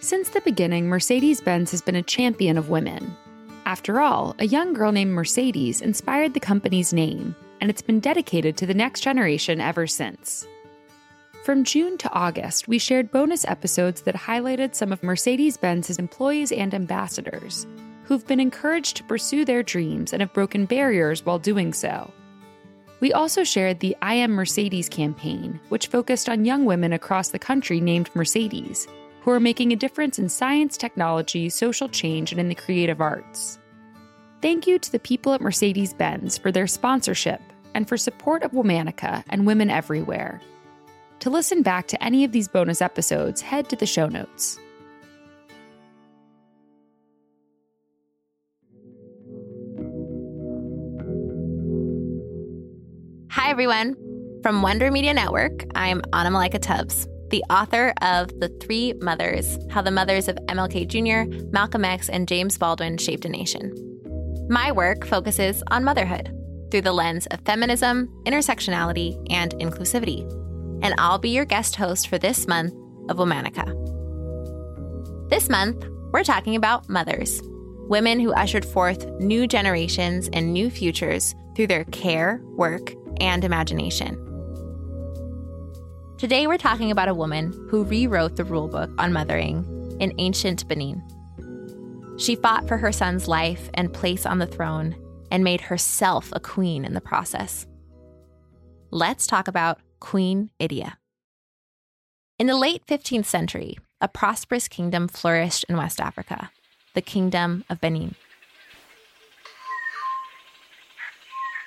Since the beginning, Mercedes Benz has been a champion of women. After all, a young girl named Mercedes inspired the company's name, and it's been dedicated to the next generation ever since. From June to August, we shared bonus episodes that highlighted some of Mercedes Benz's employees and ambassadors who've been encouraged to pursue their dreams and have broken barriers while doing so. We also shared the I Am Mercedes campaign, which focused on young women across the country named Mercedes, who are making a difference in science, technology, social change, and in the creative arts. Thank you to the people at Mercedes Benz for their sponsorship and for support of Womanica and women everywhere. To listen back to any of these bonus episodes, head to the show notes. Hi, everyone. From Wonder Media Network, I'm Anna Malaika Tubbs, the author of The Three Mothers How the Mothers of MLK Jr., Malcolm X, and James Baldwin Shaped a Nation. My work focuses on motherhood through the lens of feminism, intersectionality, and inclusivity. And I'll be your guest host for this month of Womanica. This month, we're talking about mothers, women who ushered forth new generations and new futures through their care, work, and imagination. Today, we're talking about a woman who rewrote the rulebook on mothering in ancient Benin. She fought for her son's life and place on the throne and made herself a queen in the process. Let's talk about Queen Idia. In the late 15th century, a prosperous kingdom flourished in West Africa, the Kingdom of Benin.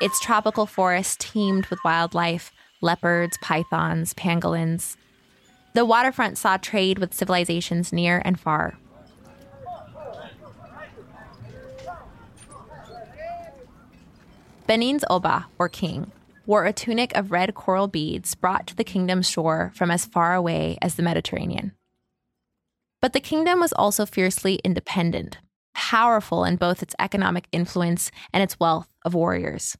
Its tropical forests teemed with wildlife leopards, pythons, pangolins. The waterfront saw trade with civilizations near and far. Benin's Oba, or king, wore a tunic of red coral beads brought to the kingdom's shore from as far away as the Mediterranean. But the kingdom was also fiercely independent, powerful in both its economic influence and its wealth of warriors.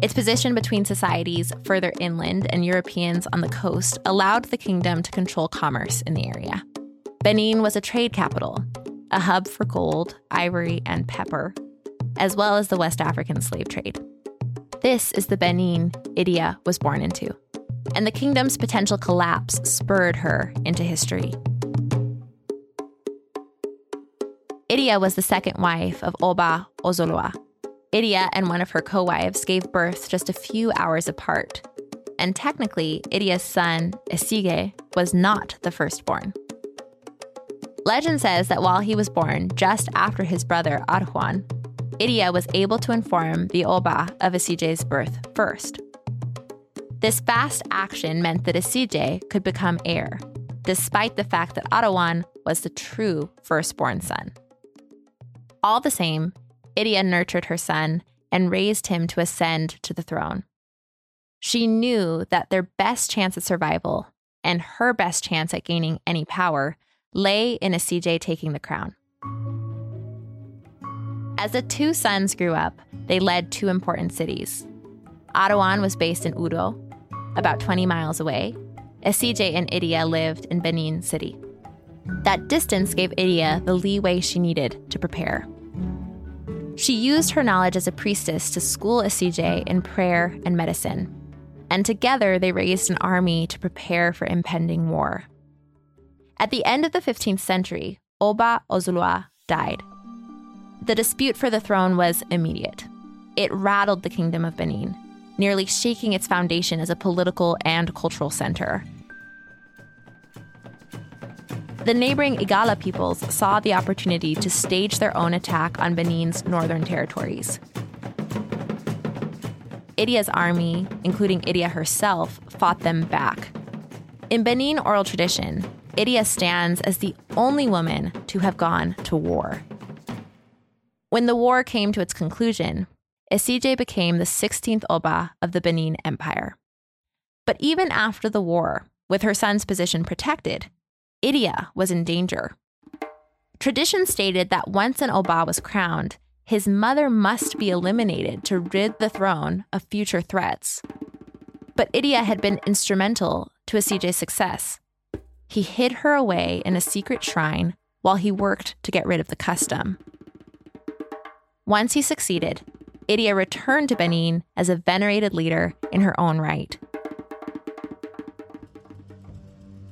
Its position between societies further inland and Europeans on the coast allowed the kingdom to control commerce in the area. Benin was a trade capital, a hub for gold, ivory, and pepper, as well as the West African slave trade. This is the Benin Idia was born into, and the kingdom's potential collapse spurred her into history. Idia was the second wife of Oba Ozolua. Idia and one of her co wives gave birth just a few hours apart. And technically, Idia's son, Esigie, was not the firstborn. Legend says that while he was born just after his brother Arhuaran, Idia was able to inform the Oba of Esigie's birth first. This fast action meant that Esigie could become heir, despite the fact that Arhuaran was the true firstborn son. All the same, Idia nurtured her son and raised him to ascend to the throne. She knew that their best chance at survival and her best chance at gaining any power lay in Esigie taking the crown. As the two sons grew up, they led two important cities. Arhuaran was based in Udo, about 20 miles away. Esigie and Idia lived in Benin City. That distance gave Idia the leeway she needed to prepare. She used her knowledge as a priestess to school Esigie in prayer and medicine, and together they raised an army to prepare for impending war. At the end of the 15th century, Oba Ozolua died. The dispute for the throne was immediate. It rattled the Kingdom of Benin, nearly shaking its foundation as a political and cultural center. The neighboring Igala peoples saw the opportunity to stage their own attack on Benin's northern territories. Idia's army, including Idia herself, fought them back. In Benin oral tradition, Idia stands as the only woman to have gone to war. When the war came to its conclusion, Esigie became the 16th Oba of the Benin Empire. But even after the war, with her son's position protected, Idia was in danger. Tradition stated that once an Oba was crowned, his mother must be eliminated to rid the throne of future threats. But Idia had been instrumental to Esigie's success. he hid her away in a secret shrine while he worked to get rid of the custom. Once he succeeded, Idia returned to Benin as a venerated leader in her own right.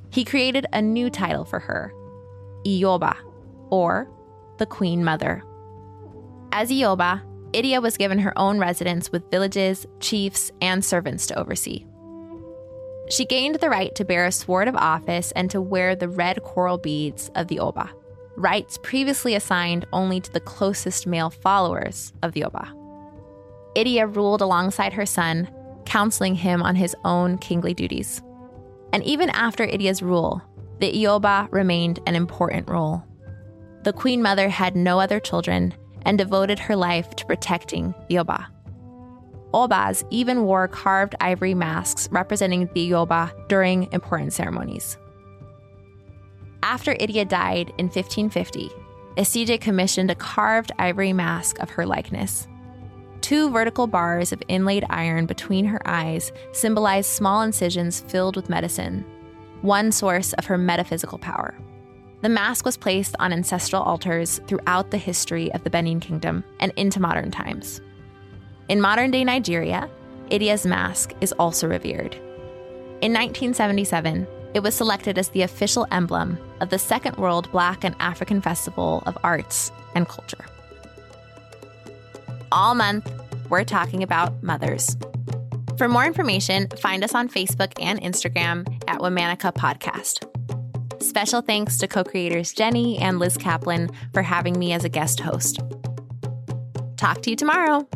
He created a new title for her, Iyoba, or the Queen Mother. As Iyoba, Idia was given her own residence with villages, chiefs, and servants to oversee. She gained the right to bear a sword of office and to wear the red coral beads of the Oba, rights previously assigned only to the closest male followers of the Oba. Idia ruled alongside her son, counseling him on his own kingly duties. And even after Idia's rule, the Iyoba remained an important role. The Queen Mother had no other children and devoted her life to protecting the Oba. Obas even wore carved ivory masks representing the Iyoba during important ceremonies. After Idia died in 1550, Esigie commissioned a carved ivory mask of her likeness. Two vertical bars of inlaid iron between her eyes symbolize small incisions filled with medicine, one source of her metaphysical power. The mask was placed on ancestral altars throughout the history of the Benin Kingdom and into modern times. In modern day Nigeria, Idia's mask is also revered. In 1977, it was selected as the official emblem of the Second World Black and African Festival of Arts and Culture. All month, we're talking about mothers. For more information, find us on Facebook and Instagram at Womanica Podcast. Special thanks to co creators Jenny and Liz Kaplan for having me as a guest host. Talk to you tomorrow.